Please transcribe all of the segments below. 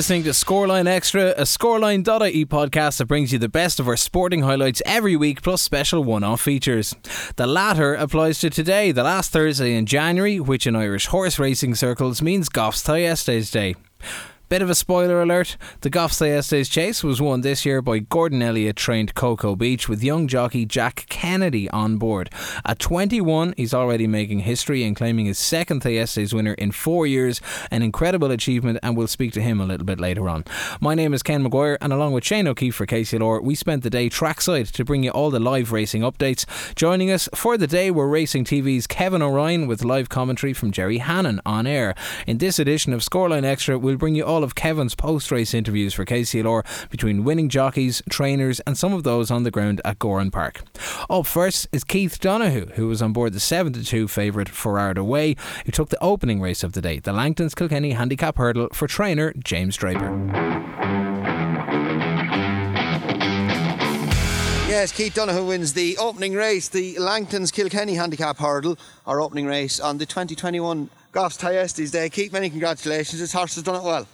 Listening to Scoreline Extra, a Scoreline.ie podcast that brings you the best of our sporting highlights every week, plus special one off features. The latter applies to today, the last Thursday in January, which in Irish horse racing circles means Goffs Thyestes Day. Bit of a spoiler alert the Goffs Thyestes Chase was won this year by Gordon Elliott trained Cocoa Beach with young jockey Jack Kennedy on board. At 21, he's already making history and claiming his second Thyestes winner in four years, an incredible achievement, and we'll speak to him a little bit later on. My name is Ken McGuire, and along with Shane O'Keefe for KCLR, we spent the day trackside to bring you all the live racing updates. Joining us for the day were Racing TV's Kevin O'Ryan with live commentary from Jerry Hannon on air. In this edition of Scoreline Extra, we'll bring you all all of Kevin's post race interviews for KCLR between winning jockeys, trainers, and some of those on the ground at Gowran Park. Up first is Keith Donoghue, who was on board the 7 2 favourite Forard Away, who took the opening race of the day, the Langton's Kilkenny Handicap Hurdle, for trainer James Dreaper. Yes, Keith Donoghue wins the opening race, the Langton's Kilkenny Handicap Hurdle, our opening race on the 2021 Goffs Thyestes Day. Keith, many congratulations. This horse has done it well.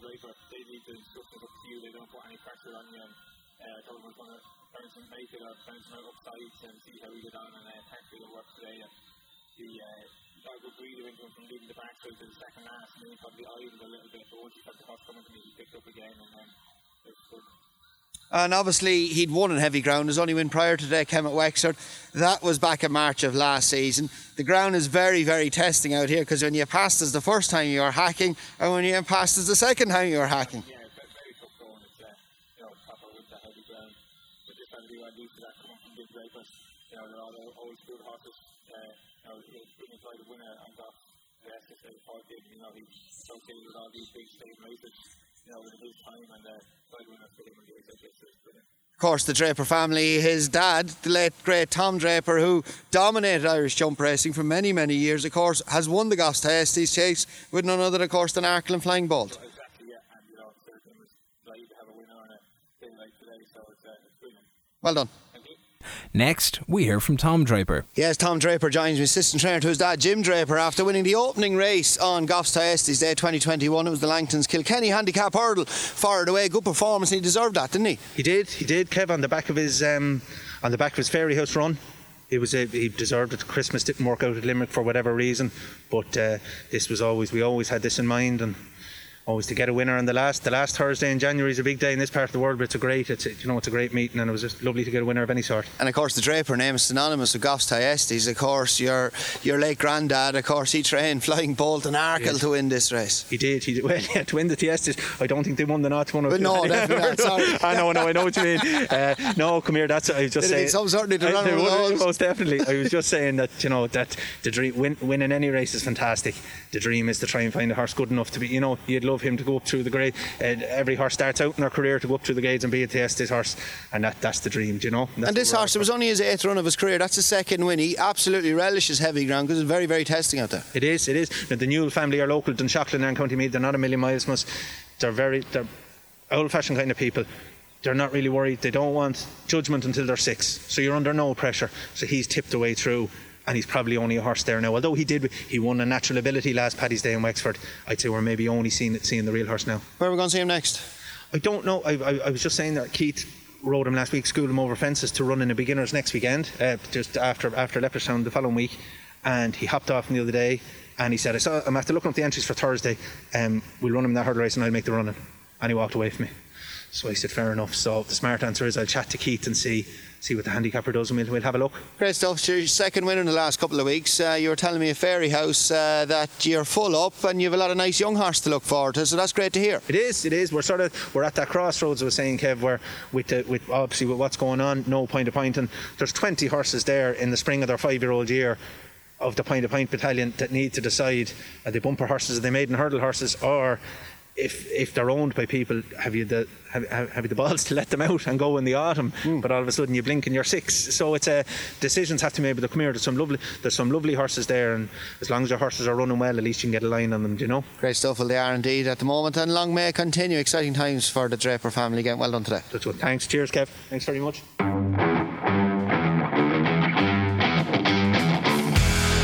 And Dreaper, they leave the instructions up to you, they don't put any pressure on you. And uh, I I was going to bounce him, make it or bounce him out upside and see how he get on. And uh, thankfully it worked today. And he, uh, good breather into him from leaving the backside to the second last. And then he probably idled a little bit, but once he felt the horse coming to me, he picked up again. And then it was good. And obviously, he'd won in heavy ground. His only win prior to that came at Wexford. That was back in March of last season. The ground is very, very testing out here because when you passed us the first time you were hacking, and when you passed us the second time you were hacking. Uh, you know, proper with the heavy ground. But just trying to used to that coming from big breakers. You know, they're all always good horses. You know, when you try to win a on top, the SSA 40, you know, he's associated with all these big state races Of course, the Dreaper family, his dad, the late great Tom Dreaper, who dominated Irish jump racing for many, many years, of course, has won the Goffs Thyestes Chase with none other, of course, than Arkle and Flying Bolt. Well done. Next, we hear from Tom Dreaper. Yes, Tom Dreaper joins me, assistant trainer to his dad, Jim Dreaper, after winning the opening race on Goffs Thyestes Day 2021. It was the Langton's Kilkenny Handicap Hurdle. Fired away, good performance, and he deserved that, didn't he? He did, he did, Kev, on the back of his um, on the back of his Fairyhouse run. It was a, he deserved it. Christmas didn't work out at Limerick for whatever reason, but uh, this was always we always had this in mind and always to get a winner on the last the last Thursday in January is a big day in this part of the world but it's a great it's you know it's a great meeting and it was just lovely to get a winner of any sort. And of course the Dreaper name is synonymous with Goffs Thyestes of course your your late granddad of course he trained Flying Bolt and Arkle to win this race. He did he did well yeah to win the Thyestes I don't think they won the North one but no definitely not, sorry. I know no I know what you mean. Uh, no come here that's I was just saying some to run I, most definitely. I was just saying that you know that the dream win, winning any race is fantastic. The dream is to try and find a horse good enough to be you know you'd love him to go up through the the grade. Uh, every horse starts out in their career to go up through the grades and be a Thyestes horse, and that, that's the dream, do you know. And, and this horse, it was only his eighth run of his career. That's his second win. He absolutely relishes heavy ground because it's very, very testing out there. It is, it is. Now, the Newell family are local, Dunshaughlin and County Meath. They're not a million miles from us. They're very, they're old-fashioned kind of people they're not really worried. They don't want judgment until they're six. So you're under no pressure. So he's tipped away through and he's probably only a horse there now. Although he did, he won a natural ability last Paddy's Day in Wexford. I'd say we're maybe only seeing seeing the real horse now. Where are we going to see him next? I don't know. I, I, I was just saying that Keith rode him last week, schooled him over fences to run in the beginners next weekend, uh, just after after Leopardstown the following week, and he hopped off the other day. And he said, I saw, I'm after looking up the entries for Thursday. Um, we'll run him in that hurdle race and I'll make the running. And he walked away from me. So I said, fair enough. So the smart answer is I'll chat to Keith and see see what the handicapper does, and we'll, we'll have a look. Great stuff. Your second win in the last couple of weeks. Uh, you were telling me a Fairyhouse uh, that you're full up, and you have a lot of nice young horses to look forward to. So that's great to hear. It is. It is. We're sort of we're at that crossroads. I was saying, Kev, where with the, with obviously with what's going on, no point of point, and there's 20 horses there in the spring of their five-year-old year of the point of point battalion that need to decide are they bumper horses, are they maiden hurdle horses, or if if they're owned by people, have you the have, have, you the balls to let them out and go in the autumn? Hmm. But all of a sudden you blink and you're six. So it's a decisions have to be made. But come here, there's some lovely there's some lovely horses there, and as long as your horses are running well, at least you can get a line on them. Do you know? Great stuff, well, they are indeed at the moment, and long may it continue. Exciting times for the Dreaper family again. Well done today. That's what. Thanks. Cheers, Kev. Thanks very much.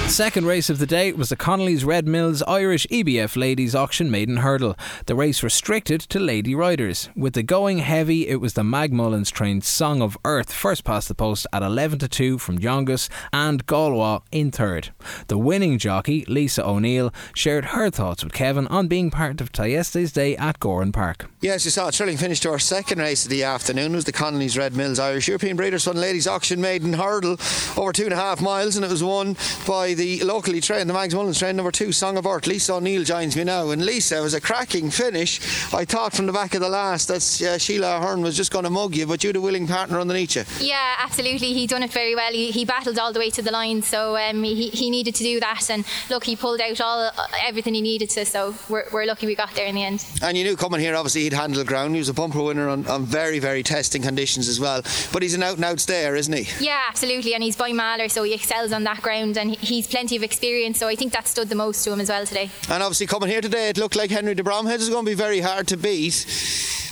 Second race of the day was the Connolly's Red Mills Irish EBF Ladies Auction Maiden Hurdle. The race restricted to lady riders. With the going heavy, it was the Mag Mullins trained Song of Earth first past the post at 11 to 2 from Youngus and Galway in third. The winning jockey, Lisa O'Neill, shared her thoughts with Kevin on being part of yesterday's day at Gowran Park. Yes, you saw a thrilling finish to our second race of the afternoon. It was the Connolly's Red Mills Irish European Breeders' Fund Ladies Auction Maiden Hurdle over two and a half miles, and it was won by the locally trained, the Mags Mullins trained number two, Song of Art. Lisa O'Neill joins me now, and Lisa it was a cracking finish. I thought from the back of the last that uh, Sheila Ahern was just going to mug you, but you had a willing partner underneath you. Yeah, absolutely. He done it very well. He, he battled all the way to the line, so um, he, he needed to do that. And look, he pulled out all everything he needed to. So we're, we're lucky we got there in the end. And you knew coming here, obviously he'd handle ground. He was a bumper winner on, on very, very testing conditions as well. But he's an out and out stayer, isn't he? Yeah, absolutely. And he's by Mahler, so he excels on that ground, and he- he's plenty of experience. So I think that stood the most to him as well today. And obviously coming here today, it looked like Henry de Bromhead is going to be very hard to beat.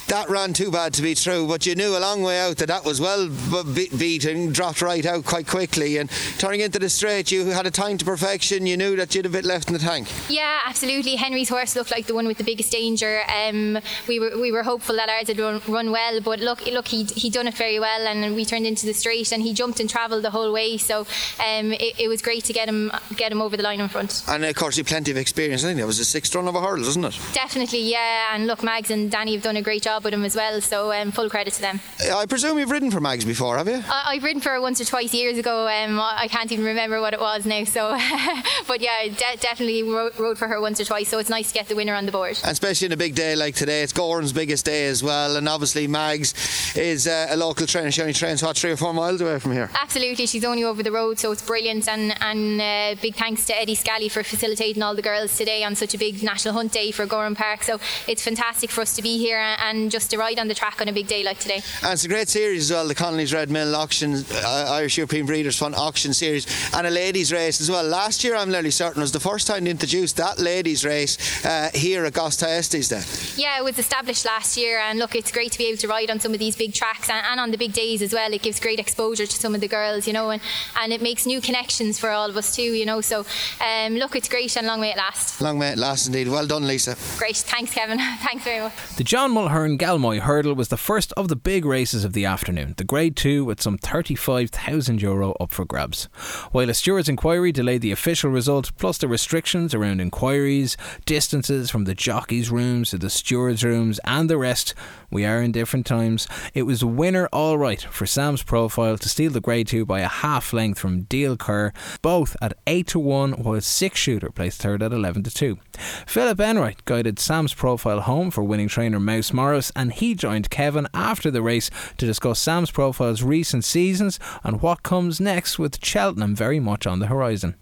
That ran too bad to be true, but you knew a long way out that that was well b- beat and dropped right out quite quickly. And turning into the straight, you had a time to perfection. You knew that you'd a bit left in the tank. Yeah, absolutely. Henry's horse looked like the one with the biggest danger. Um, we were we were hopeful that ours would run, run well, but look, look, he he done it very well, and we turned into the straight, and he jumped and travelled the whole way. So um, it, it was great to get him get him over the line in front. And of course, you plenty of experience. I think that was a sixth run of a hurdle, isn't it? Definitely, yeah. And look, Mags and Danny have done a great job with him as well. So um, full credit to them. I presume you've ridden for Mags before, have you? I, I've ridden for her once or twice years ago. Um, I can't even remember what it was now. So, but yeah, de- definitely rode, rode for her once or twice. So it's nice to get the winner on the board. And especially in a big day like today, it's Gowran's biggest day as well. And obviously, Mags is uh, a local trainer. She only trains what three or four miles away from here. Absolutely, she's only over the road, so it's brilliant. And and uh, big thanks to Eddie Scally for facilitating all the girls today on such a big national hunt day for Gowran Park. So it's fantastic for us to be here and just to ride on the track on a big day like today. And it's a great series as well, the Connolly's Red Mill auction, uh, Irish European Breeders' Fund auction series, and a ladies' race as well. Last year, I'm nearly certain, was the first time they introduced that ladies' race uh, here at Goffs Thyestes then. Yeah, it was established last year, and look, it's great to be able to ride on some of these big tracks and, and on the big days as well. It gives great exposure to some of the girls, you know, and, and it makes new connections for all of us too, you know. So, um, look, it's great and long may it last. Long may it last indeed. Well done, Lisa. Great, thanks, Kevin. thanks very much. The John Mulhern Galmoy Hurdle was the first of the big races of the afternoon, the Grade 2 with some €35,000 Euro up for grabs. While a steward's inquiry delayed the official result, plus the restrictions around inquiries, distances from the jockeys' rooms to the stewards' rooms, and the rest, we are in different times. It was a winner all right for Sam's profile to steal the Grade 2 by a half length from Deal Kerr, both at 8 to 1, while Six Shooter placed third at 11 to 2. Philip Enright guided Sam's profile home for winning trainer Mouse Morris, and he joined Kevin after the race to discuss Sam's profile's recent seasons and what comes next with Cheltenham very much on the horizon.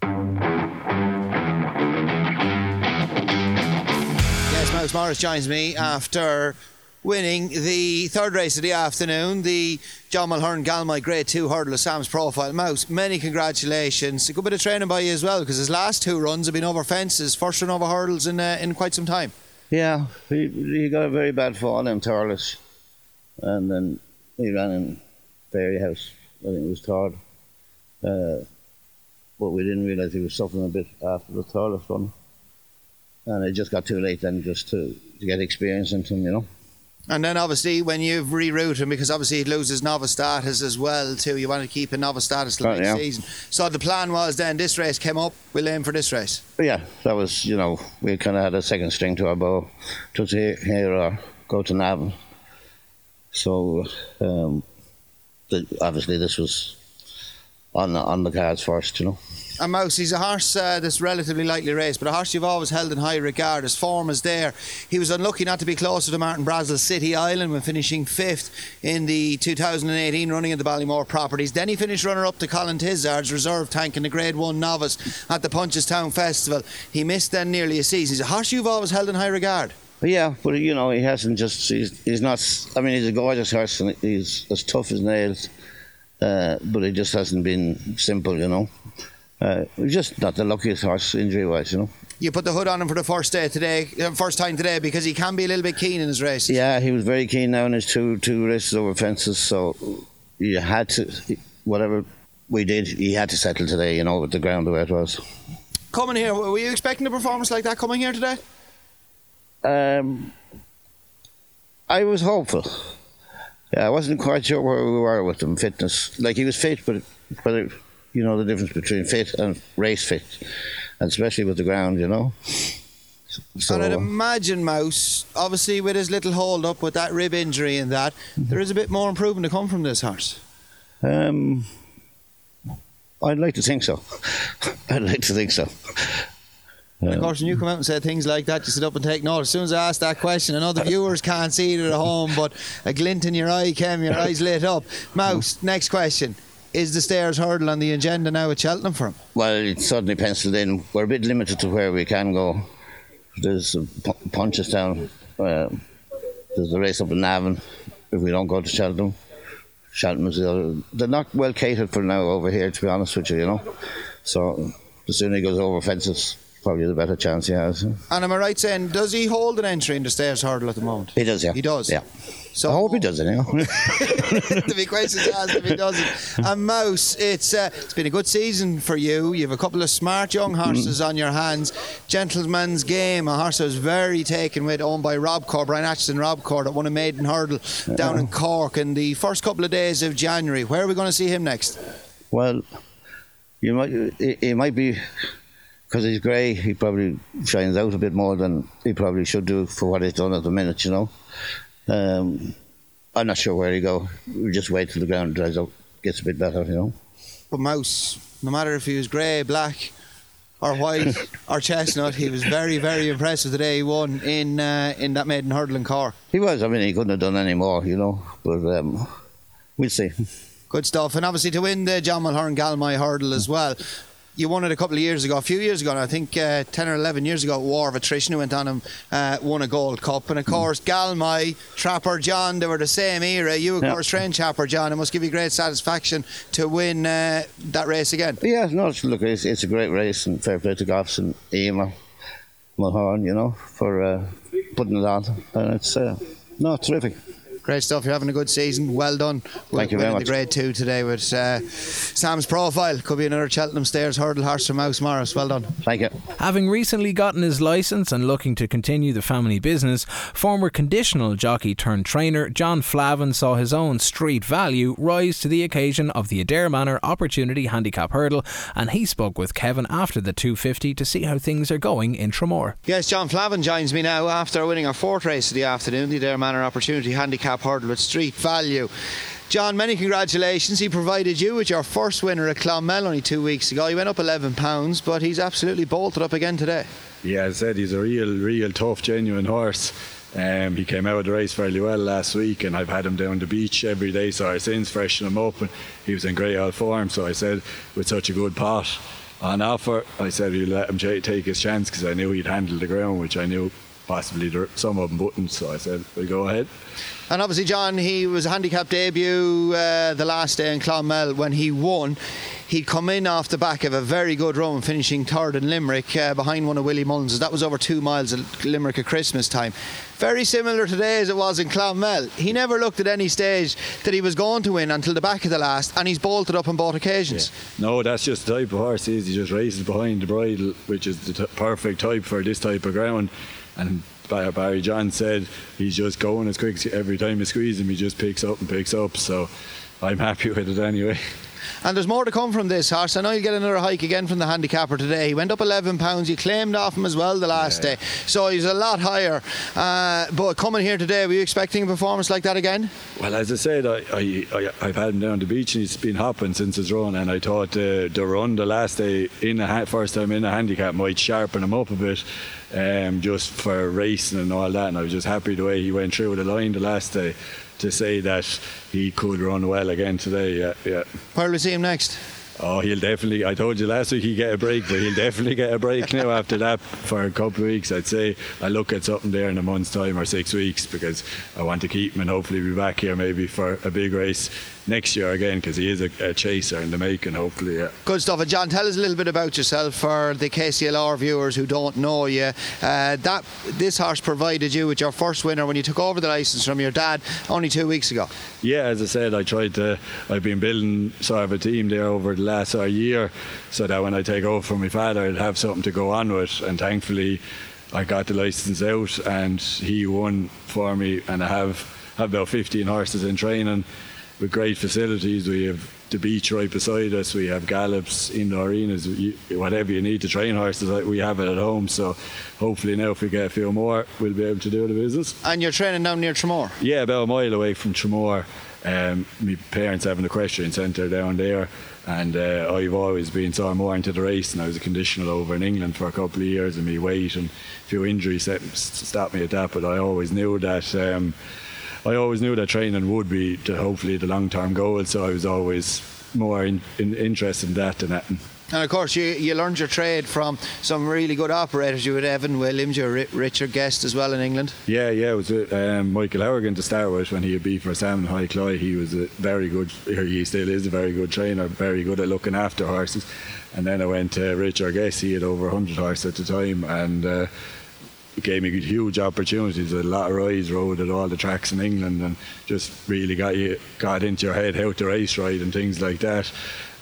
Yes, Mouse Morris joins me after winning the third race of the afternoon, the John Mulhern Galmoy Grade 2 Hurdle of Sam's Profile. Mouse, many congratulations. A good bit of training by you as well, because his last two runs have been over fences, first run over hurdles in, uh, in quite some time. Yeah, he, he got a very bad fall in Thurles. And then he ran in Fairyhouse. I think it was third. Uh, but we didn't realise he was suffering a bit after the Thurles run. And it just got too late then just to, to get experience into him, you know. And then obviously when you've rerouted him, because obviously he loses lose novice status as well too, you want to keep a novice status till next yeah. season. So the plan was then this race came up, we'll aim for this race. Yeah, that was, you know, we kind of had a second string to our bow. to here, here or go to Navan. So, um, the, obviously, this was on the, on the cards first, you know. And Mouse, he's a horse uh, that's relatively lightly raced, but a horse you've always held in high regard. His form is there. He was unlucky not to be closer to Martin Brassil's City Island when finishing fifth in the 2018 running at the Ballymore properties. Then he finished runner up to Colin Tizzard's reserve tank in the Grade 1 novice at the Punchestown Festival. He missed then nearly a season. He's a horse you've always held in high regard. Yeah, but you know, he hasn't just. He's, he's not. I mean, he's a gorgeous horse and he's as tough as nails. Uh, but it just hasn't been simple, you know. Uh, just not the luckiest horse injury wise, you know. You put the hood on him for the first day today, uh, first time today, because he can be a little bit keen in his race. Yeah, he was very keen now in his two two races over fences, so you had to whatever we did, he had to settle today, you know, with the ground the way it was. Coming here, were you expecting a performance like that coming here today? Um, I was hopeful. Yeah, I wasn't quite sure where we were with him fitness. Like he was fit, but whether you know the difference between fit and race fit, and especially with the ground, you know. So, and I'd imagine Mouse, obviously with his little hold up with that rib injury and that, there is a bit more improvement to come from this horse. Um, I'd like to think so. I'd like to think so. of course, when you come out and say things like that, you sit up and take note. As soon as I ask that question, I know the viewers can't see it at home, but a glint in your eye, Kem, your eyes lit up. Mouse, next question. Is the Stayers' Hurdle on the agenda now at Cheltenham for him? Well, it's suddenly penciled in. We're a bit limited to where we can go. There's Punchestown. Uh, there's the race up in Navan if we don't go to Cheltenham. Cheltenham's the other. They're not well catered for now over here, to be honest with you, you know. So the sooner he goes over fences, probably the better chance he has. And am I right saying, does he hold an entry in the Stayers' Hurdle at the moment? He does, yeah. He does? Yeah. So I hope he does it, the big question is asked if he doesn't. And Mouse, it's uh, it's been a good season for you. You have a couple of smart young horses mm. on your hands. Gentleman's Game, a horse I was very taken with, owned by Robcour, Brian Acheson Rob Corr, that won a maiden hurdle down in Cork in the first couple of days of January. Where are we going to see him next? Well, you might it, it might be because he's grey, he probably shines out a bit more than he probably should do for what he's done at the minute, you know. Um, I'm not sure where he go. We just wait till the ground dries out, gets a bit better, you know. But Mouse, no matter if he was grey, black, or white, or chestnut, he was very, very impressive today. He won in uh, in that maiden hurdling car. He was. I mean, he couldn't have done any more, you know. But um, we'll see. Good stuff. And obviously to win the John Mulhern Galmoy hurdle as well you won it a couple of years ago, a few years ago, I think uh, 10 or 11 years ago, War of Attrition, who went on and uh, won a Gold Cup. And of hmm. course, Galmoy, Trapper John, they were the same era. You, of course, trained Trapper John. It must give you great satisfaction to win uh, that race again. Yeah, no, look, it's, it's, a great race, and fair play to Goffs and Emer Mulhern, you know, for uh, putting it on. And it's, uh, no, terrific. Great stuff. You're having a good season. Well done. Thank you very much. the grade two today with uh, Sam's profile. Could be another Cheltenham Stayers' Hurdle horse from Mouse Morris. Well done. Thank you. Having recently gotten his licence and looking to continue the family business, former conditional jockey turned trainer John Flavin saw his own street value rise to the occasion of the Adare Manor Opportunity Handicap Hurdle, and he spoke with Kevin after the 250 to see how things are going in Tramore. Yes, John Flavin joins me now after winning our fourth race of the afternoon, the Adare Manor Opportunity Handicap handicap hurdle at street value. John, many congratulations. He provided you with your first winner at Clonmel only two weeks ago. He went up £11, but he's absolutely bolted up again today. Yeah, as I said, he's a real, real tough, genuine horse. Um, he came out of the race fairly well last week, and I've had him down the beach every day, so I since freshened him up, and he was in great old form. So I said, with such a good pot on offer, I said we'd let him take his chance because I knew he'd handle the ground, which I knew possibly some of them wouldn't. So I said, we'll go ahead. And obviously, John, he was a handicap debut uh, the last day in Clonmel when he won. He'd come in off the back of a very good run, finishing third in Limerick uh, behind one of Willie Mullins. That was over two miles at Limerick at Christmas time. Very similar today as it was in Clonmel. He never looked at any stage that he was going to win until the back of the last, and he's bolted up on both occasions. Yeah. No, that's just the type of horse he is. He just races behind the bridle, which is the t- perfect type for this type of ground. And Barry John said he's just going as quick every time you squeeze him, he just picks up and picks up. So I'm happy with it anyway. And there's more to come from this horse. I know you'll get another hike again from the handicapper today. He went up 11 pounds. You claimed off him as well the last yeah. day, so he's a lot higher. Uh, but coming here today, were you expecting a performance like that again? Well, as I said, I, I, I have had him down the beach and he's been hopping since his run. And I thought uh, the run the last day in the first time in the handicap might sharpen him up a bit. Um, just for racing and all that, and I was just happy the way he went through the line the last day to say that he could run well again today. Yeah, yeah. Where will we see him next? Oh, he'll definitely. I told you last week he'd get a break, but he'll definitely get a break now after that for a couple of weeks. I'd say I look at something there in a month's time or six weeks because I want to keep him and hopefully be back here maybe for a big race next year again because he is a, a, chaser in the making, hopefully. Yeah. Good stuff. And John, tell us a little bit about yourself for the KCLR viewers who don't know you. Uh, that this horse provided you with your first winner when you took over the license from your dad only two weeks ago. Yeah, as I said, I tried to. I've been building sort of a team there over the last uh, year, so that when I take over from my father, I'd have something to go on with. And thankfully, I got the license out, and he won for me, and I have have about 15 horses in training with great facilities. We have the beach right beside us. We have gallops, indoor arenas, whatever you need to train horses. We have it at home. So hopefully now, if we get a few more, we'll be able to do the business. And you're training down near Tramore? Yeah, about a mile away from Tramore. Um, my parents have an equestrian centre down there, and uh, I've always been so more into the race. And I was a conditional over in England for a couple of years, and my weight and a few injuries stopped me at that. But I always knew that. Um, I always knew that training would be to hopefully the long term goal, so I was always more in, in, interested in that than that. And of course, you, you learned your trade from some really good operators. You had Evan Williams, your Richard Guest as well in England. Yeah, yeah, it was um, Michael Hourigan to start with when he would be for Salmon Hi Cloy. He was a very good, he still is a very good trainer, very good at looking after horses. And then I went to Richard Guest, he had over 100 horses at the time. and uh, gave me huge opportunities. A lot of rides rode at all the tracks in England, and just really got you got into your head how to race ride and things like that.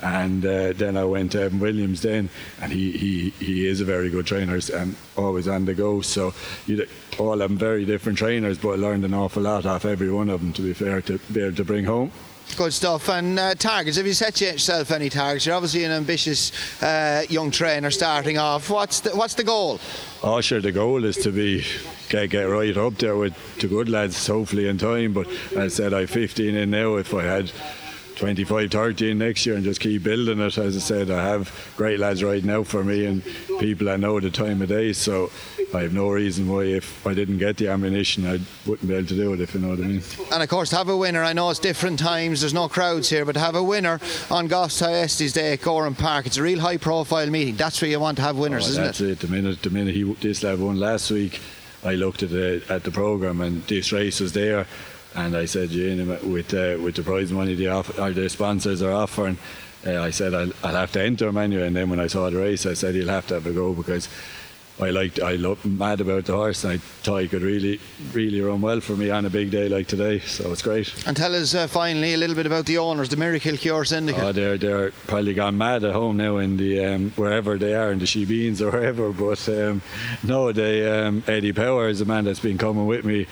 And uh, then I went to Evan Williams then, and he, he, he is a very good trainer and always on the go. So you, all of them very different trainers, but I learned an awful lot off every one of them. To be fair, to be able to bring home. Good stuff. And uh, targets, have you set yourself any targets? You're obviously an ambitious uh, young trainer starting off. What's the, what's the goal? Oh, sure, the goal is to be get, get right up there with the good lads, hopefully in time. But I said, I'm 15 in now. If I had 25, 30 next year and just keep building it. As I said, I have great lads riding out for me and people I know the time of day. So I have no reason why, if I didn't get the ammunition, I wouldn't be able to do it, if you know what I mean. And of course, to have a winner, I know it's different times, there's no crowds here, but to have a winner on Goffs Thyestes Day at Gowran Park, it's a real high profile meeting. That's where you want to have winners, oh, isn't that's it? That's it. The minute, the minute he, this lad won last week, I looked at the, at the programme and this race was there and I said, Jane, with uh, with the prize money the off- or the sponsors are offering, uh, I said I'll, I'll have to enter anyway. And then when I saw the race, I said he'll have to have a go because I liked, I loved mad about the horse, and I thought he could really, really run well for me on a big day like today. So it's great. And tell us uh, finally a little bit about the owners, the Miracle Cure Syndicate. Oh, they're they're probably gone mad at home now in the um, wherever they are in the Shebeens or wherever. But um, no, they um, Eddie Power is a man that's been coming with me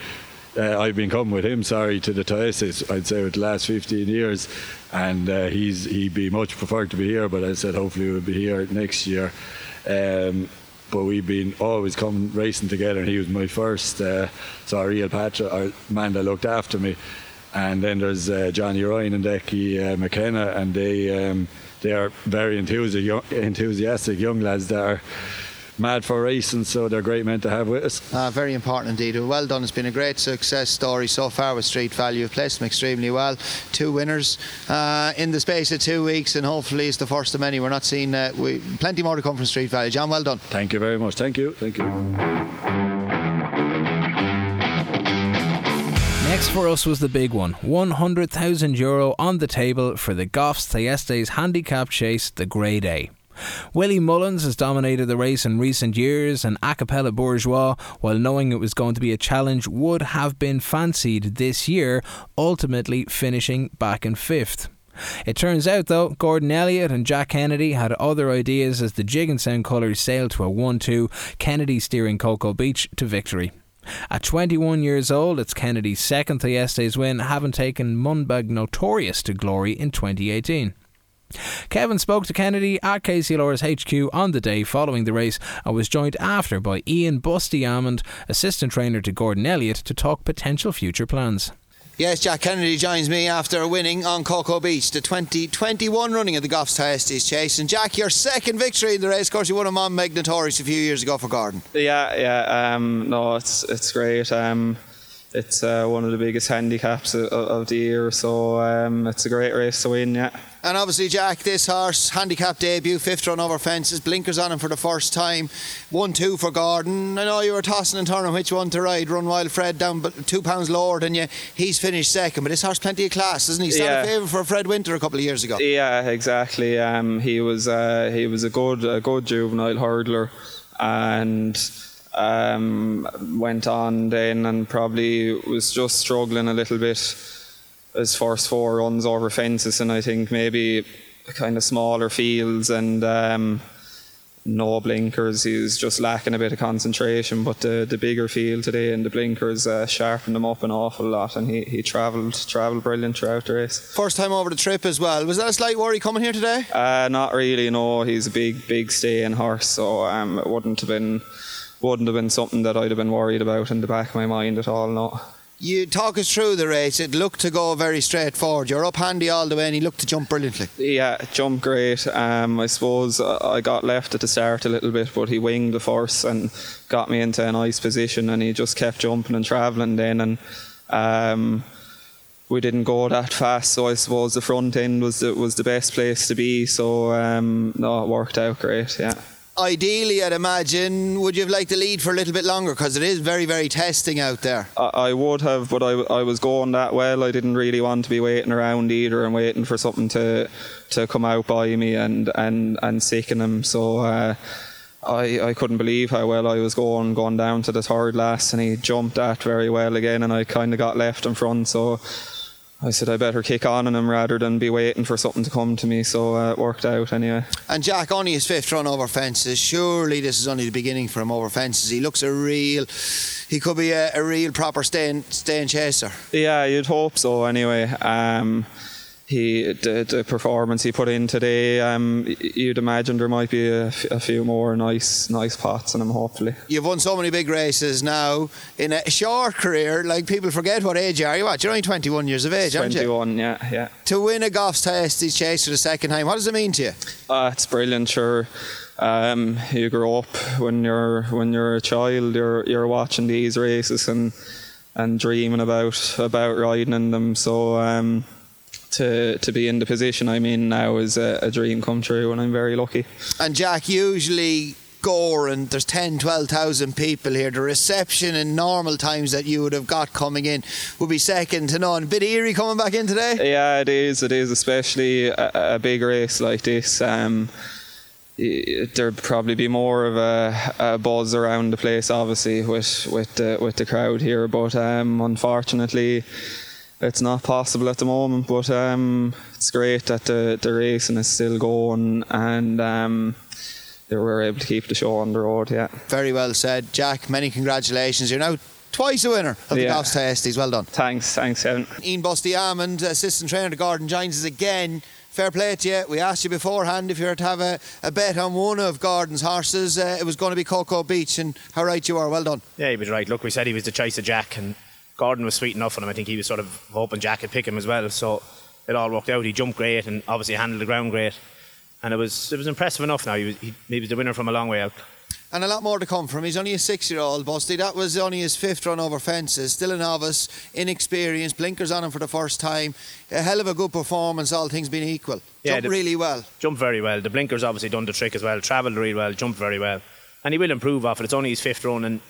uh, I've been coming with him, sorry, to the Thyestes, I'd say, with the last 15 years. And uh, he's he'd be much preferred to be here, but I said hopefully we'll be here next year. Um, but we've been always coming racing together, and he was my first uh, so real patch, our man that looked after me. And then there's uh, Johnny Ryan and Decky uh, McKenna, and they um, they are very enthusiastic young lads that are mad for racing, so they're great men to have with us. Uh, very important indeed. Well done. It's been a great success story so far with Street Value. You've placed them extremely well. Two winners uh, in the space of two weeks, and hopefully it's the first of many. We're not seeing uh, we, plenty more to come from Street Value. John, well done. Thank you very much. Thank you. Thank you. Next for us was the big one €100,000 Euro on the table for the Goffs Thyestes handicap chase, the Grade A. Willie Mullins has dominated the race in recent years, and Acapella Bourgeois, while knowing it was going to be a challenge, would have been fancied this year, ultimately finishing back in fifth. It turns out, though, Gordon Elliott and Jack Kennedy had other ideas as the Gigginstown colours sailed to a 1 2, Kennedy steering Cocoa Beach to victory. At 21 years old, it's Kennedy's second Thyestes win, having taken Monbeg Notorious to glory in 2018. Kevin spoke to Kennedy at KCLR's HQ on the day following the race and was joined after by Ian Busty Amond, assistant trainer to Gordon Elliott, to talk potential future plans. Yes, Jack Kennedy joins me after winning on Cocoa Beach, the 2021 running of the Goffs Thyestes Chase. And Jack, your second victory in the race, of course, you won a on Monbeg Notorious a few years ago for Gordon. Yeah, yeah. Um, no, it's it's great. Um, it's uh, one of the biggest handicaps of, of the year. So um, it's a great race to win. Yeah. And obviously, Jack, this horse, handicap debut, fifth run over fences, blinkers on him for the first time. 1 2 for Gordon. I know you were tossing and turning which one to ride. Run Wild Fred down but two pounds lower than you. He's finished second, but this horse plenty of class, isn't he? Started Yeah. favourite for Fred Winter a couple of years ago. Yeah, exactly. Um, he was uh, he was a good a good juvenile hurdler, and um, went on then and probably was just struggling a little bit as first four runs over fences, and I think maybe kind of smaller fields and. Um, no blinkers. He was just lacking a bit of concentration. But the, the bigger field today and the blinkers uh, sharpened him up an awful lot, and he, he travelled travelled brilliant throughout the race. First time over the trip as well. Was that a slight worry coming here today? Uh, not really. No, he's a big, big staying horse, so um, it wouldn't have been wouldn't have been something that I'd have been worried about in the back of my mind at all. No. You talk us through the race. It looked to go very straightforward. You're up handy all the way, and he looked to jump brilliantly. Yeah, jumped great. Um, I suppose uh, I got left at the start a little bit, but he winged the force and got me into a nice position, and he just kept jumping and travelling then, and um, we didn't go that fast. So I suppose the front end was the, was the best place to be. So um, no, it worked out great. Yeah. Ideally, I'd imagine, would you have liked to lead for a little bit longer? Because it is very, very testing out there. I, I would have, but I, I was going that well. I didn't really want to be waiting around either and waiting for something to to come out by me and and and sicken him. So. Uh, I, I couldn't believe how well I was going, going down to the third last, and he jumped that very well again, and I kind of got left in front. So I said I better kick on on him rather than be waiting for something to come to me. So uh, it worked out anyway. And Jack, only his fifth run over fences. Surely this is only the beginning for him over fences. He looks a real, he could be a, a real proper staying, staying chaser. Yeah, you'd hope so. Anyway, um, he the, the performance he put in today, um, you'd imagine there might be a, f- a few more nice nice pots in him. Hopefully, You've won so many big races now in a short career. Like people forget what age you are. You're what? You're only 21 years of age, aren't you? twenty-one. Yeah, yeah. To win a Goff's Thyestes chase for the second time, what does it mean to you? Uh, it's brilliant. Sure. Um, you grow up when you're when you're a child. You're you're watching these races and and dreaming about about riding in them. So um, to to be in the position I'm in now is a, a dream come true, and I'm very lucky. And Jack, usually Gowran there's 10, 12,000 people here. The reception in normal times that you would have got coming in would be second to none. Bit eerie coming back in today. Yeah, it is. It is, especially a, a big race like this. Um, there'd probably be more of a, a buzz around the place, obviously, with with the with the crowd here. But um, unfortunately, it's not possible at the moment. But um, it's great that the the racing is still going, and um, they were able to keep the show on the road. Yeah. Very well said. Jack, many congratulations. You're now twice a winner of the Yeah. Goff's Testies. Well done. Thanks, thanks, Kevin. Ian Busty Almond, assistant trainer to Gordon joins us again. Fair play to you. We asked you beforehand if you were to have a, a bet on one of Gordon's horses. Uh, it was going to be Cocoa Beach, and how right you are. Well done. Yeah, he was right. Look, we said he was the choice of Jack, and Gordon was sweet enough on him. I think he was sort of hoping Jack would pick him as well. So it all worked out. He jumped great and obviously handled the ground great. And it was it was impressive enough now. He was, he, he was the winner from a long way out. And a lot more to come from. He's only a six-year-old, Busty. That was only his fifth run over fences. Still a novice, inexperienced, blinkers on him for the first time. A hell of a good performance, all things being equal. Yeah, Jumped the- really well. Jumped very well. The blinkers obviously done the trick as well. Travelled really well, jumped very well. And he will improve off it. It's only his fifth run and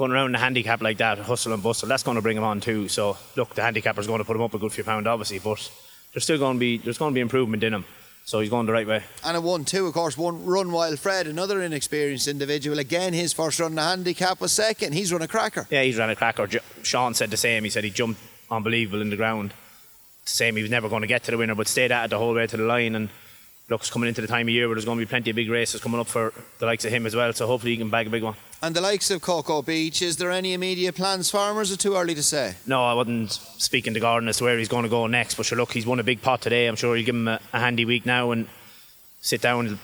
going around the handicap like that, hustle and bustle, that's going to bring him on too. So look, the handicapper's going to put him up a good few pound obviously, but there's still going to be there's going to be improvement in him. So he's going the right way. And a 1 2, of course, one run Wild Fred, another inexperienced individual. Again, his first run in the handicap was second. He's run a cracker. Yeah, he's run a cracker. J- Sean said the same. He said he jumped unbelievable in the ground. Same, he was never going to get to the winner, but stayed at it the whole way to the line. And looks coming into the time of year where there's going to be plenty of big races coming up for the likes of him as well. So hopefully he can bag a big one. And the likes of Cocoa Beach, is there any immediate plans for him, or is it too early to say? No, I wasn't speaking to Gordon as to where he's going to go next. But sure, look, he's won a big pot today. I'm sure he'll give him a, a handy week now and sit down. He'll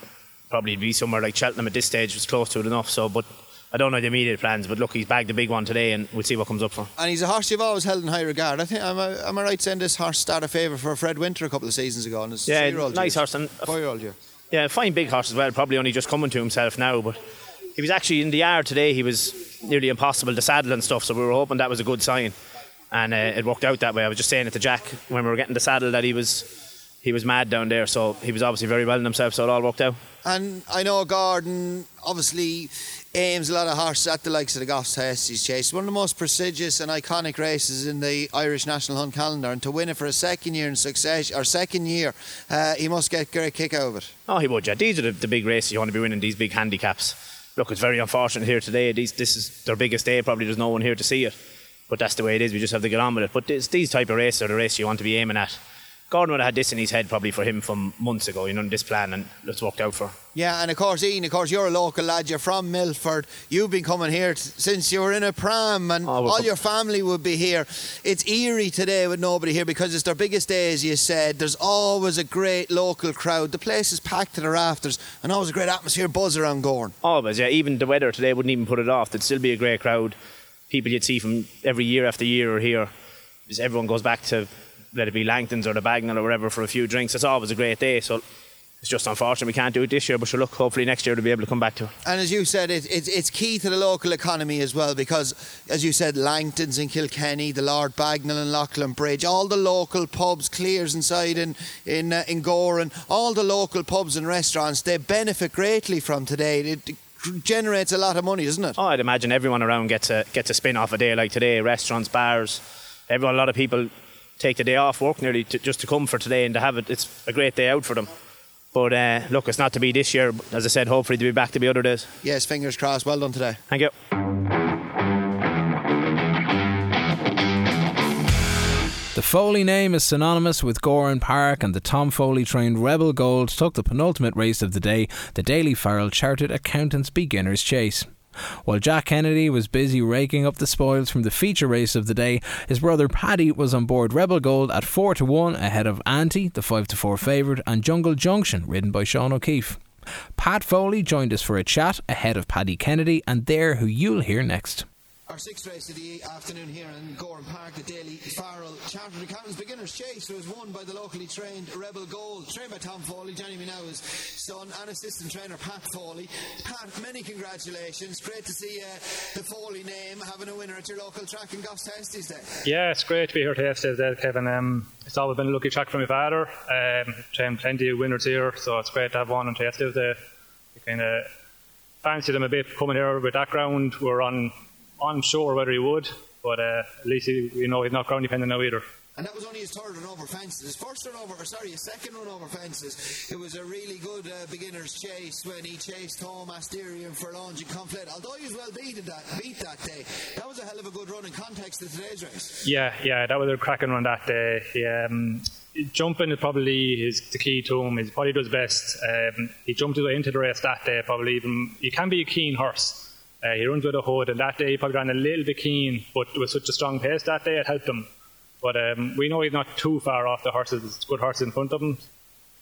probably be somewhere like Cheltenham at this stage. It's close to it enough. So, but I don't know the immediate plans. But look, he's bagged a big one today, and we'll see what comes up for. him. And he's a horse you've always held in high regard. I think, am I, am I right saying this horse started a favour for Fred Winter a couple of seasons ago? His Yeah, nice years. horse and Four-year-old year. Yeah, fine big horse as well. Probably only just coming to himself now, but he was actually in the yard today. He was nearly impossible to saddle and stuff, so we were hoping that was a good sign. and uh, it worked out that way. I was just saying it to Jack when we were getting the saddle that he was he was mad down there, so he was obviously very well in himself, so it all worked out. And I know Gordon obviously aims a lot of horses at the likes of the Goffs Thyestes Chase. One of the most prestigious and iconic races in the Irish National Hunt calendar, and to win it for a second year in succession, or second year, uh, he must get a great kick out of it. Oh, he would, yeah. These are the, the big races you want to be winning, these big handicaps. Look, it's very unfortunate here today. These, this is their biggest day, probably there's no one here to see it. But that's the way it is, we just have to get on with it. But this, these type of races are the races you want to be aiming at. Gordon would have had this in his head probably for him from months ago, you know, this plan, and it's worked out for. Yeah, and of course, Ian, of course, you're a local lad. You're from Milford. You've been coming here t- since you were in a pram, and Oh, well, all your family would be here. It's eerie today with nobody here because it's their biggest day, as you said. There's always a great local crowd. The place is packed to the rafters, and always a great atmosphere, buzz around Gowran. Always, yeah. Even the weather today wouldn't even put it off. There'd still be a great crowd. People you'd see from every year after year are here. Just everyone goes back to, let it be Langton's or the Bagnall or wherever for a few drinks. It's always a great day. So it's just unfortunate we can't do it this year. But sure, look, hopefully next year we'll be able to come back to it. And as you said, it, it, it's key to the local economy as well because, as you said, Langton's in Kilkenny, the Lord Bagnall and Leighlinbridge, all the local pubs, Clears inside in in uh, in Gowran, all the local pubs and restaurants, they benefit greatly from today. It generates a lot of money, doesn't it? Oh, I'd imagine everyone around gets a gets a spin off a day like today. Restaurants, bars, everyone. A lot of people take the day off work nearly to, just to come for today and to have it. It's a great day out for them. But uh, look, it's not to be this year. As I said, hopefully to be back to be other days. Yes, fingers crossed. Well done today. Thank you. The Foley name is synonymous with Gowran Park, and the Tom Foley trained Rebel Gold took the penultimate race of the day, the Daily Farrell Chartered Accountants Beginner's Chase. While Jack Kennedy was busy raking up the spoils from the feature race of the day, his brother Paddy was on board Rebel Gold at 4 to 1 ahead of Auntie, the 5 to 4 favourite, and Jungle Junction, ridden by Sean O'Keefe. Pat Foley joined us for a chat ahead of Paddy Kennedy, and there who you'll hear next. Our sixth race of the afternoon here in Gowran Park, the Daily Farrell Chartered Accountants Beginners Chase was won by the locally trained Rebel Gold, trained by Tom Foley, Johnny Minow's son, and assistant trainer Pat Foley. Pat, many congratulations. Great to see uh, the Foley name having a winner at your local track in Goffs Thyestes Day. Yeah, it's great to be here today, says Ed Kevin. Um, it's always been a lucky track for my father. Um, trained plenty of winners here, so it's great to have one on Tuesday. Day. Kind of fancied him a bit coming here with that ground. We're on unsure whether he would, but uh, at least he, you know he's not ground dependent now either. And that was only his third run over fences. His first run over, sorry, his second run over fences. It was a really good uh, beginner's chase when he chased home Asterion Forlonge and Conflate. Although he was well beat that, beat that day, that was a hell of a good run in context of today's race. Yeah, yeah, that was a cracking run that day. He, um, jumping is probably his the key to him. He probably does best. Um, he jumped his way into the race that day. Probably even you can be a keen horse. Uh, he runs with a hood, and that day he probably ran a little bit keen, but with such a strong pace that day, it helped him. But um, we know he's not too far off the horses. There's good horses in front of him.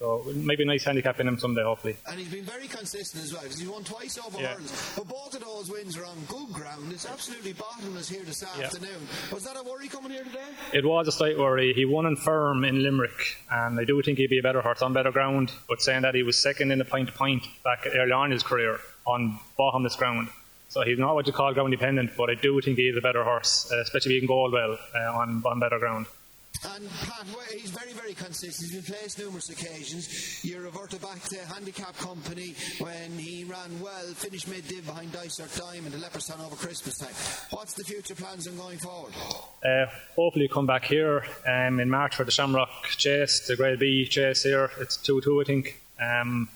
So maybe a nice handicap in him someday, hopefully. And he's been very consistent as well because he's won twice over Yeah. hurdles. But both of those wins are on good ground. It's absolutely bottomless here this Yeah. afternoon. Was that a worry coming here today? It was a slight worry. He won in firm in Limerick, and I do think he'd be a better horse on better ground. But saying that, he was second in the point to point back early on in his career on bottomless ground. So he's not what you call ground dependent, but I do think he is a better horse, uh, especially if he can go well uh, on, on better ground. And Pat, he's very, very consistent. He's been placed numerous occasions. You reverted back to handicap company when he ran well, finished mid div behind Dysart Diamond and Leopardstown over Christmas time. What's the future plans on going forward? Uh, hopefully come back here um, in March for the Shamrock Chase, the Grade B Chase here. It's 2-2 I think. Um,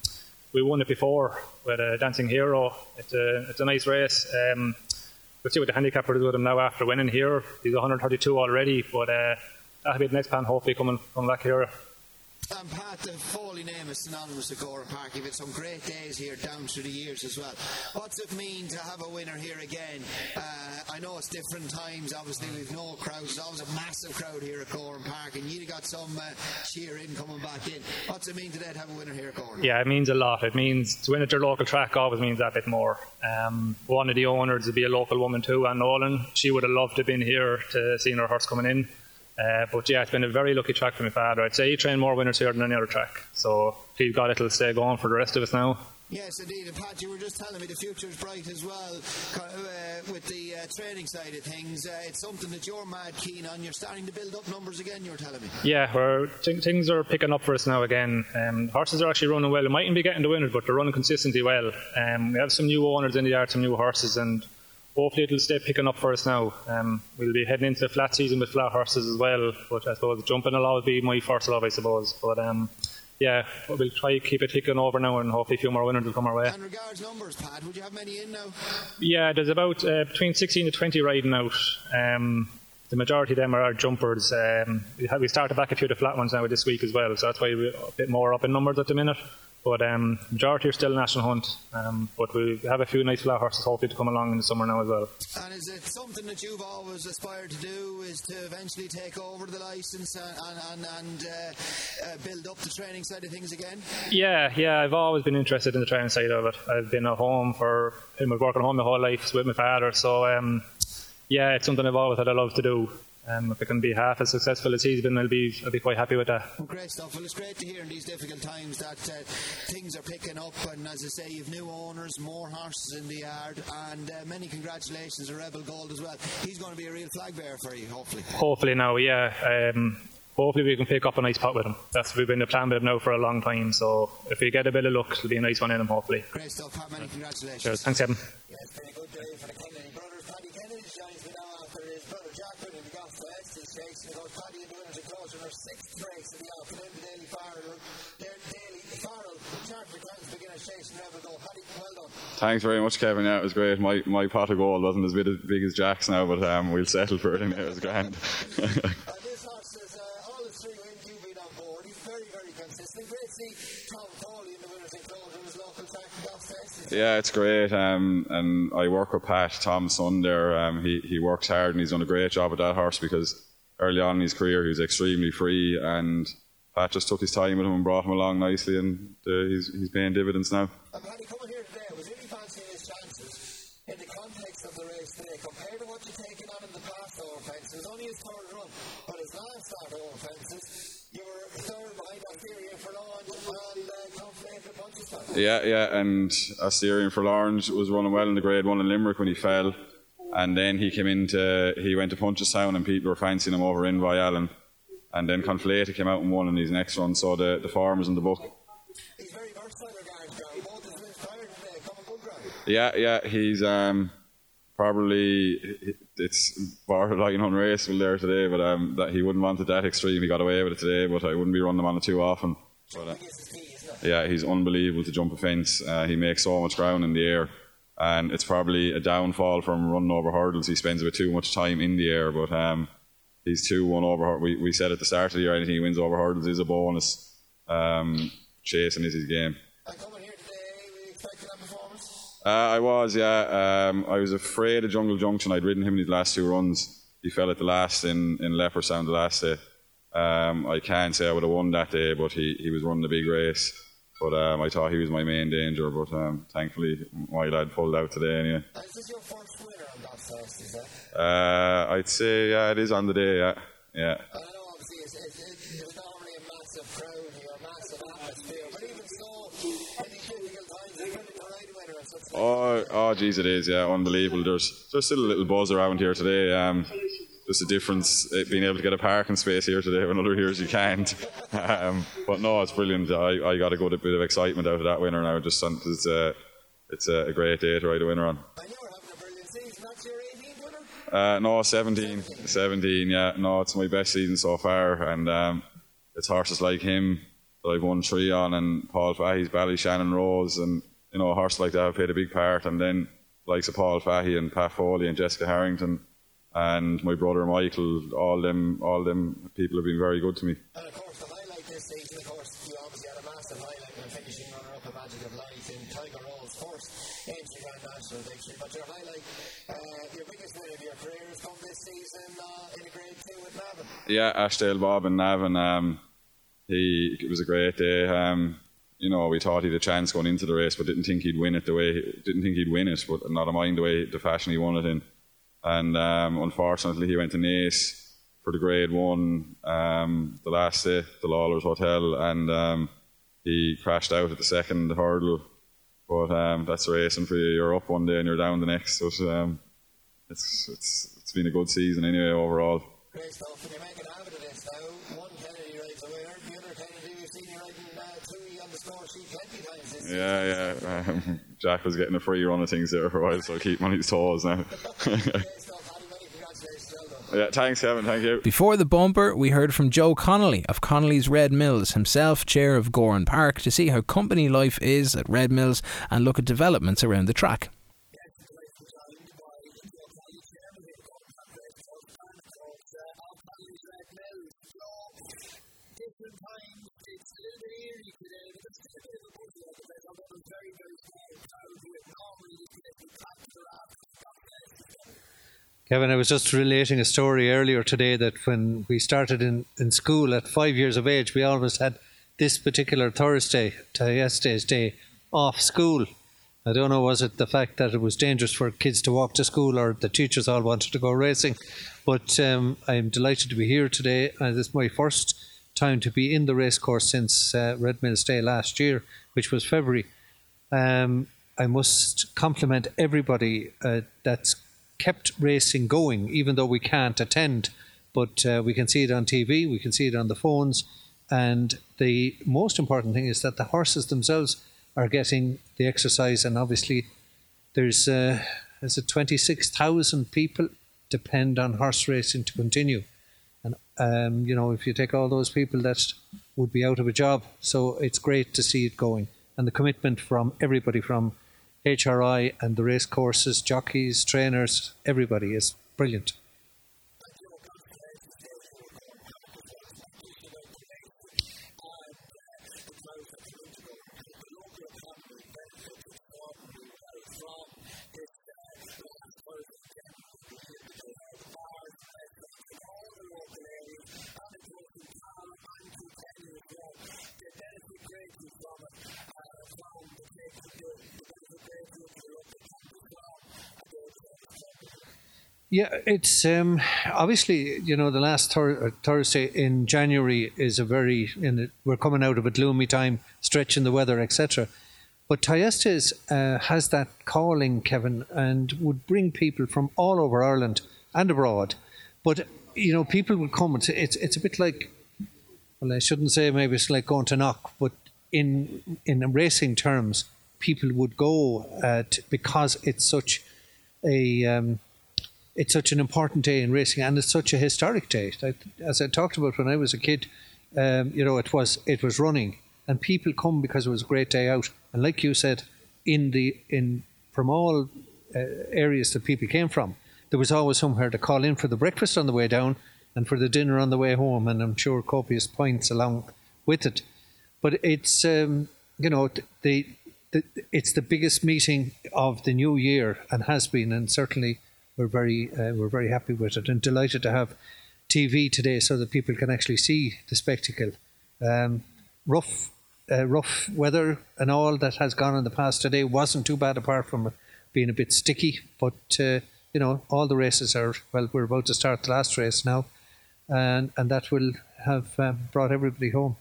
we won it before with a Dancing Hero. It's a, it's a nice race. Um, we'll see what the handicapper does with him now after winning here. He's 132 already, but uh, that'll be the next plan hopefully coming, coming back here. And Pat, the Foley name is synonymous with Gowran Park. You've had some great days here down through the years as well. What's it mean to have a winner here again? Uh, I know it's different times, obviously, with no crowds. There's always a massive crowd here at Gowran Park, and you've got some uh, cheer in coming back in. What's it mean today to have a winner here at Gowran? Yeah, it means a lot. It means to win at your local track always means that bit more. Um, one of the owners would be a local woman too, Anne Nolan. She would have loved to have been here to see her horse coming in. Uh, but yeah, it's been a very lucky track for my father. I'd say he trained more winners here than any other track. So please got it'll stay going for the rest of us now. Yes, indeed. And Pat, you were just telling me the future is bright as well uh, with the uh, training side of things. Uh, it's something that you're mad keen on. You're starting to build up numbers again, you were telling me. Yeah, we're, th- things are picking up for us now again. Um, horses are actually running well. They mightn't be getting the winners, but they're running consistently well. Um, we have some new owners in the yard, some new horses, and hopefully it'll stay picking up for us now. Um, we'll be heading into the flat season with flat horses as well, but I suppose jumping will always be my first love, I suppose. But um, yeah, we'll try to keep it ticking over now, and hopefully a few more winners will come our way. And regards numbers, Pat, would you have many in now? Yeah, there's about uh, between 16 to 20 riding out. Um, the majority of them are our jumpers. Um, we, started back a few of the flat ones now this week as well, so that's why we're a bit more up in numbers at the minute. But um, majority are still national hunt. Um, but we have a few nice flat horses hopefully to come along in the summer now as well. And is it something that you've always aspired to do? Is to eventually take over the license and, and, and uh, uh, build up the training side of things again? Yeah, yeah. I've always been interested in the training side of it. I've been at home for I've been working at home my whole life with my father. So um, yeah, it's something I've always had a love to do. Um, if it can be half as successful as he's been, I'll be I'll be quite happy with that. Well, great stuff. Well, it's great to hear in these difficult times that uh, things are picking up, and as I say, you've new owners, more horses in the yard, and uh, many congratulations to Rebel Gold as well. He's going to be a real flag bearer for you, hopefully. Hopefully now, yeah. Um, hopefully we can pick up a nice pot with him. That's we've been the plan with him now for a long time. So if we get a bit of luck, it'll be a nice one in him. Hopefully. Great stuff, Pat. Many congratulations. Cheers. Thanks, Evan. Yeah, X. He's chasing both Paddy and the winners of close in their sixth race of the afternoon. Daily their Daily Charter Towns beginners chasing Rebel Gold. Paddy, well done. Thanks very much, Kevin. Yeah, it was great. My my pot of gold wasn't as big as, big as Jack's now, but um, we'll settle for it. And it was grand. Uh, this horse is uh, all the three been on board. He's very, very consistent. Great to see Tom Foley in the winners in his local track in yeah, it's great. Um, and I work with Pat, Tom's son there. Um, he he works hard and he's done a great job with that horse because early on in his career he was extremely free and. Pat just took his time with him and brought him along nicely, and uh, he's, he's paying dividends now. And Paddy, coming here today, was really fancying his chances in the context of the race today compared to what you've taken on in the past over fences. It was only his third run, but his last start over fences, you were third behind Asterion Forlonge and uh, confident the punches. Yeah, yeah, and Asterion Forlonge was running well in the grade one in Limerick when he fell, and then he came into he went to Punchestown and people were fancying him over in Allen, and then Conflated came out and won in his next run. So the the form is in the book. Yeah, yeah, he's um probably it's borderline unraceable there today, but um that he wouldn't want it that extreme. He got away with it today, but I wouldn't be running him on it too often. But, uh, yeah, he's unbelievable to jump a fence. Uh, he makes so much ground in the air, and it's probably a downfall from running over hurdles. He spends a bit too much time in the air, but um, he's two one over. We we said at the start of the year, anything he wins over hurdles is a bonus. Um, chasing is his game. And coming here today, we expected that performance. Uh, I was, yeah. Um, I was afraid of Jungle Junction. I'd ridden him in his last two runs. He fell at the last in, in sound the last day. Um, I can't say I would have won that day, but he, he was running a big race. But um, I thought he was my main danger, but um, thankfully my lad pulled out today anyway. Is this your first winner on that first, is that? Uh, I'd say, yeah, it is on the day, yeah. Yeah. And I know obviously it's, it's, it's, normally a massive crowd a massive atmosphere, but even so, in difficult times, it's really the right winner and. Oh, oh, geez, it is. Yeah, unbelievable. There's there's still a little buzz around here today. Um, just a difference uh, being able to get a parking space here today when other years you can't. Um, but no, it's brilliant. I, I got a good bit of excitement out of that winner now. Just because it's a it's a, a great day to ride a winner on. And you're having a brilliant season. That's your 18th winner? Uh, no, 17, 17. Yeah, no, it's my best season so far, and um, it's horses like him that I've won three on, and Paul Fahey's Ballyshannon Rose, and you know, a horse like that have played a big part, and then likes of Paul Fahey and Pat Foley and Jessica Harrington, and my brother Michael, all them, all them people have been very good to me. And of course, the highlight this season, of course, you obviously had a massive highlight when finishing runner-up of Magic of Light in Tiger Roll's first entry Grand National victory. But your highlight, uh, your biggest win of your career has come this season uh, in a Grade 2 with Navan. Yeah, Ashdale Bob and Navan. Um, he it was a great day. Um, you know, we thought he had a chance going into the race, but didn't think he'd win it the way didn't think he'd win it, but not a mind the way the fashion he won it in. And um, unfortunately, he went to Naas for the Grade One um, the last day, the Lawlor's Hotel, and um, he crashed out at the second hurdle. But um, that's racing for you. You're up one day and you're down the next. So um, it's it's it's been a good season anyway overall. Yeah, yeah. Um, Jack was getting a free run of things there for a while, so keep on his toes now. Yeah, thanks, Kevin. Thank you. Before the bumper, we heard from Joe Connolly of Connolly's Red Mills, himself chair of Gowran Park, to see how company life is at Red Mills and look at developments around the track. Kevin, I was just relating a story earlier today that when we started in, in school at five years of age, we always had this particular Thursday, yesterday's day, off school. I don't know, was it the fact that it was dangerous for kids to walk to school or the teachers all wanted to go racing? But um, I'm delighted to be here today. Uh, this is my first time to be in the racecourse since uh, Red Mills Day last year, which was February. Um, I must compliment everybody uh, that's kept racing going, even though we can't attend. But uh, we can see it on TV, we can see it on the phones, and the most important thing is that the horses themselves are getting the exercise. And obviously, there's uh, there's a twenty six thousand people depend on horse racing to continue. And um, you know, if you take all those people that would be out of a job, so it's great to see it going, and the commitment from everybody from HRI and the race courses, jockeys, trainers, everybody is brilliant. Yeah, it's um, obviously you know the last thur- Thursday in January is a very we're coming out of a gloomy time, stretch in the weather, etc. But Thyestes uh, has that calling, Kevin, and would bring people from all over Ireland and abroad. But you know, people would come. It's it's, it's a bit like, well, I shouldn't say maybe it's like going to knock, but in in racing terms, people would go at because it's such a um, it's such an important day in racing, and it's such a historic day. As I talked about when I was a kid, um, you know, it was it was running, and people come because it was a great day out. And like you said, in the in from all uh, areas that people came from, there was always somewhere to call in for the breakfast on the way down and for the dinner on the way home, and I'm sure copious points along with it. But it's um, you know the, the it's the biggest meeting of the new year and has been, and certainly we're very uh, we're very happy with it and delighted to have TV today so that people can actually see the spectacle. Um, rough uh, rough weather and all that has gone in the past today wasn't too bad apart from being a bit sticky, but uh, you know all the races are well. We're about to start the last race now, and and that will have um, brought everybody home.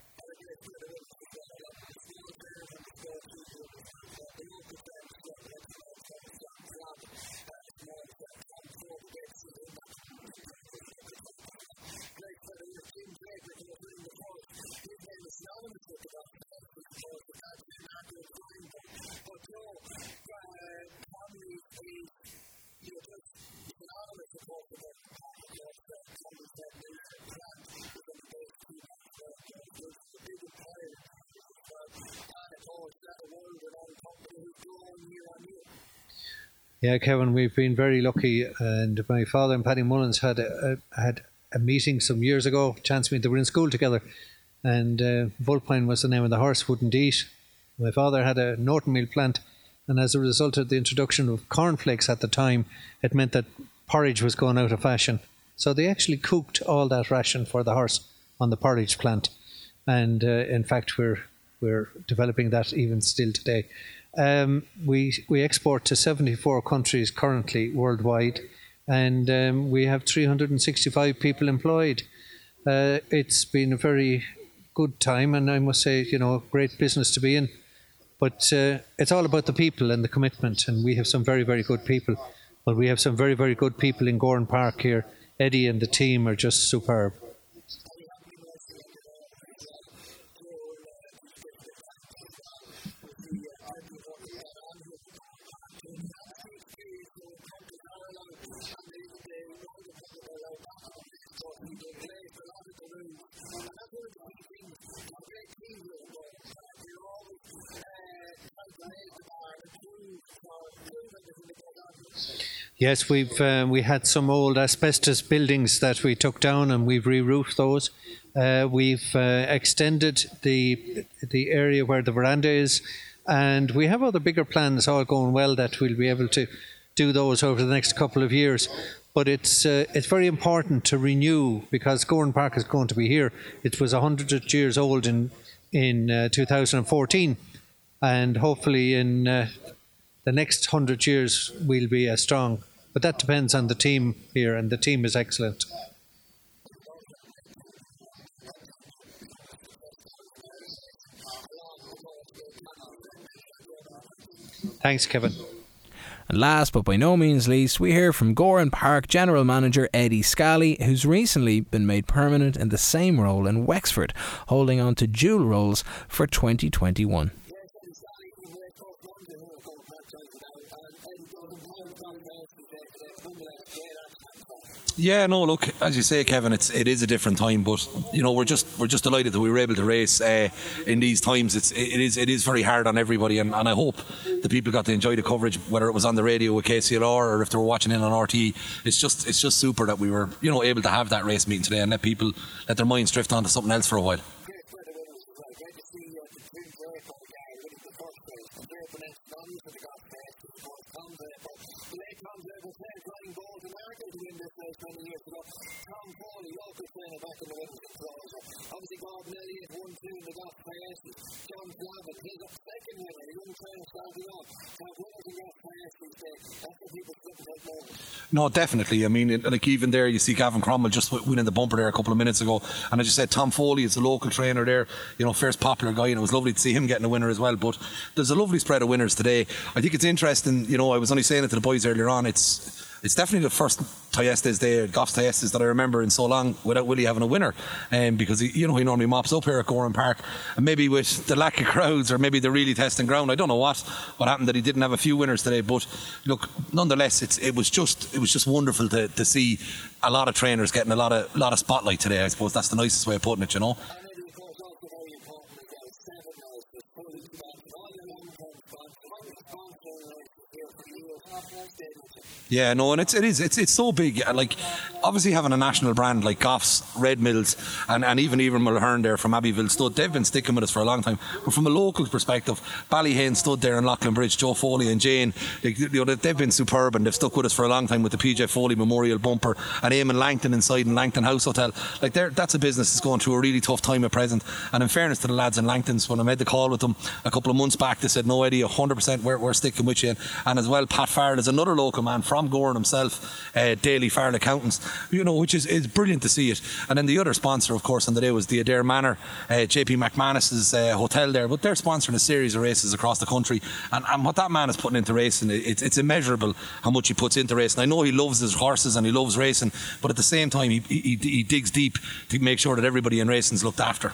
Yeah, Kevin, we've been very lucky, and my father and Paddy Mullins had a, a had a meeting some years ago. Chance me, they were in school together, and uh, Vulpine was the name of the horse. Wouldn't eat. My father had a Norton meal plant, and as a result of the introduction of cornflakes at the time, it meant that porridge was going out of fashion. So they actually cooked all that ration for the horse on the porridge plant, and uh, in fact, we're we're developing that even still today. Um, we we export to 74 countries currently worldwide, and um, we have 365 people employed. Uh, it's been a very good time, and I must say, you know, great business to be in. But uh, it's all about the people and the commitment, and we have some very, very good people. But we have some very, very good people in Gowran Park here. Eddie and the team are just superb. Yes, we've um, we had some old asbestos buildings that we took down, and we've re-roofed those. Uh, we've uh, extended the the area where the veranda is, and we have other bigger plans all going well that we'll be able to do those over the next couple of years. But it's uh, it's very important to renew because Gowran Park is going to be here. It was hundred years old in in uh, 2014, and hopefully in uh, the next hundred years we'll be as strong. But that depends on the team here, and the team is excellent. Thanks, Kevin. And last but by no means least, we hear from Gowran Park General Manager Eddie Scally, who's recently been made permanent in the same role in Wexford, holding on to dual roles for 2021. Yeah, no. Look, as you say, Kevin, it's it is a different time, but you know we're just we're just delighted that we were able to race uh, in these times. It's it is it is very hard on everybody, and, and I hope the people got to enjoy the coverage, whether it was on the radio with KCLR or if they were watching in on RTE. It's just it's just super that we were you know able to have that race meeting today and let people let their minds drift onto something else for a while. No, definitely. I mean, like even there, you see Gavin Cromwell just winning the bumper there a couple of minutes ago, and as you said, Tom Foley is a local trainer there. You know, first popular guy, and it was lovely to see him getting a winner as well. But there's a lovely spread of winners today. I think it's interesting. You know, I was only saying it to the boys earlier on. It's it's definitely the first Thyestes day, Goffs Thyestes that I remember in so long without Willie having a winner. Um, because he, you know he normally mops up here at Gowran Park, and maybe with the lack of crowds or maybe the really testing ground, I don't know what what happened that he didn't have a few winners today. But look, nonetheless, it's it was just it was just wonderful to, to see a lot of trainers getting a lot of lot of spotlight today. I suppose that's the nicest way of putting it, you know. Yeah, no, and it's it is it's it's so big. Like obviously having a national brand like Goffs, Red Mills, and, and even even Mulhern there from Abbeyville Stud, they've been sticking with us for a long time. But from a local perspective, Ballyhane Stud there in Leighlinbridge, Joe Foley and Jane, they, you know, they've been superb and they've stuck with us for a long time with the PJ Foley Memorial Bumper and Eamon Langton inside in Langton House Hotel. Like that's a business that's going through a really tough time at present. And in fairness to the lads in Langton's, when I made the call with them a couple of months back, they said, "No, Eddie, 100%, we're, we're sticking with you." And as well, Pat Farrell is another local man from Gowran himself, uh, Daily Farrell Accountants, you know, which is, is brilliant to see it. And then the other sponsor, of course, on the day was the Adare Manor, uh, JP McManus's uh, hotel there, but they're sponsoring a series of races across the country. And, and what that man is putting into racing, it's, it's immeasurable how much he puts into racing. I know he loves his horses and he loves racing, but at the same time, he, he, he digs deep to make sure that everybody in racing is looked after.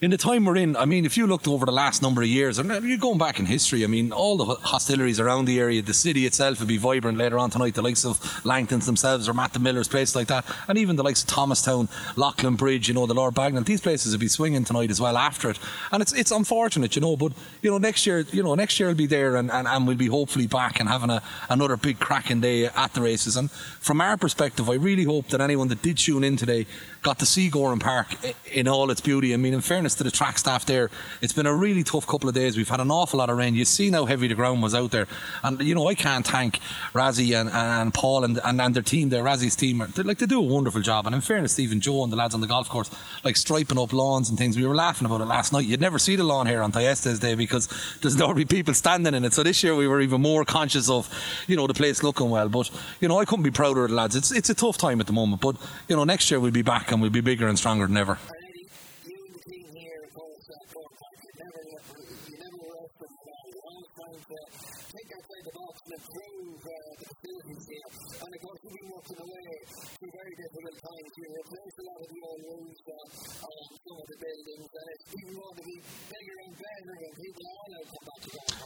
in the time we're in, I mean, if you looked over the last number of years, and uh, you're going back in history, I mean, all the hostilities around the area, the city itself would be vibrant later on tonight. The likes of Langton's themselves or Matt the Miller's place like that, and even the likes of Thomastown, Leighlinbridge, you know, the Lord Bagenal, these places will be swinging tonight as well after it. And it's it's unfortunate, you know, but you know, next year, you know, next year will be there, and, and, and we'll be hopefully back and having a, another big cracking day at the races. And from our perspective, I really hope that anyone that did tune in today got to see Gowran Park in all its beauty. I mean, in fairness to the track staff there, it's been a really tough couple of days. We've had an awful lot of rain. You see how heavy the ground was out there, and you know I can't thank Razzie and, and Paul and, and, and their team, their Razzie's team. They, like they do a wonderful job. And in fairness, Stephen Joe and the lads on the golf course, like striping up lawns and things. We were laughing about it last night. You'd never see the lawn here on Thyestes Day because there's normally people standing in it. So this year we were even more conscious of, you know, the place looking well. But you know, I couldn't be prouder of the lads. It's it's a tough time at the moment, but you know, next year we'll be back and we'll be bigger and stronger than ever.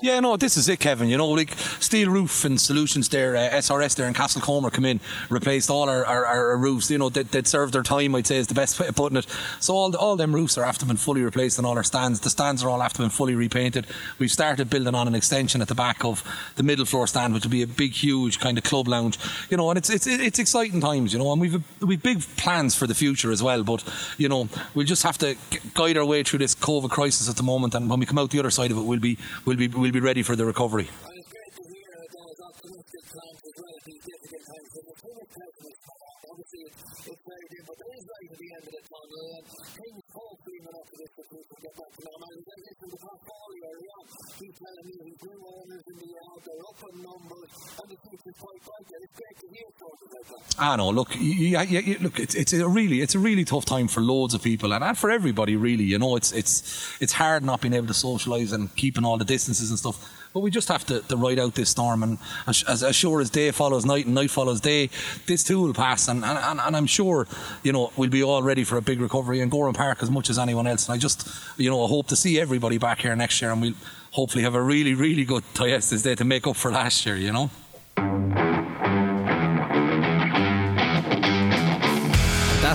Yeah, no, this is it, Kevin. You know, like steel roof and solutions there, uh, SRS there in Castlecomer come in, replaced all our, our, our roofs. You know, that they, served their time, I'd say, is the best way of putting it. So all the, all them roofs are after been fully replaced and all our stands. The stands are all after been fully repainted. We've started building on an extension at the back of the middle floor stand, which will be a big, huge kind of club lounge. You know, and it's it's it's exciting times. You know, and we've we've big plans for the future as well. But you know, we'll just have to guide our way through this COVID crisis at the moment, and when we come out the other side of it, we'll be we'll be we'll be ready for the recovery. I know. Look, yeah, yeah, look, it's, it's a really, it's a really tough time for loads of people, and, and for everybody, really. You know, it's it's it's hard not being able to socialise and keeping all the distances and stuff. But we just have to, to ride out this storm, and as, as sure as day follows night and night follows day, this too will pass. And, and, and I'm sure, you know, we'll be all ready for a big recovery in Gowran Park as much as anyone else. And I just, you know, I hope to see everybody back here next year, and we'll hopefully have a really, really good Thyestes Day to make up for last year. You know.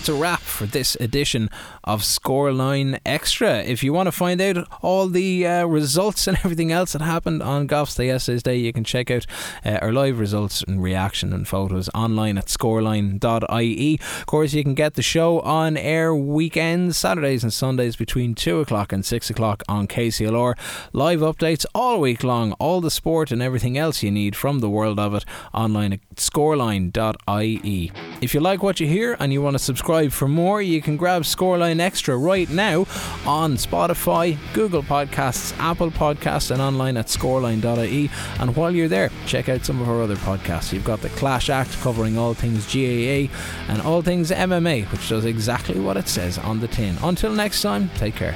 That's a wrap for this edition of Scoreline Extra. If you want to find out all the uh, results and everything else that happened on Goff's Thyestes Day, you can check out uh, our live results and reaction and photos online at scoreline.ie. Of course, you can get the show on air weekends, Saturdays and Sundays between 2 o'clock and 6 o'clock on KCLR. Live updates all week long, all the sport and everything else you need from the world of it online at scoreline.ie. If you like what you hear and you want to subscribe, subscribe for more. You can grab Scoreline Extra right now on Spotify, Google Podcasts, Apple Podcasts, and online at scoreline.ie. And while you're there, check out some of our other podcasts. You've got the Clash Act covering all things GAA and all things MMA, which does exactly what it says on the tin. Until next time, take care.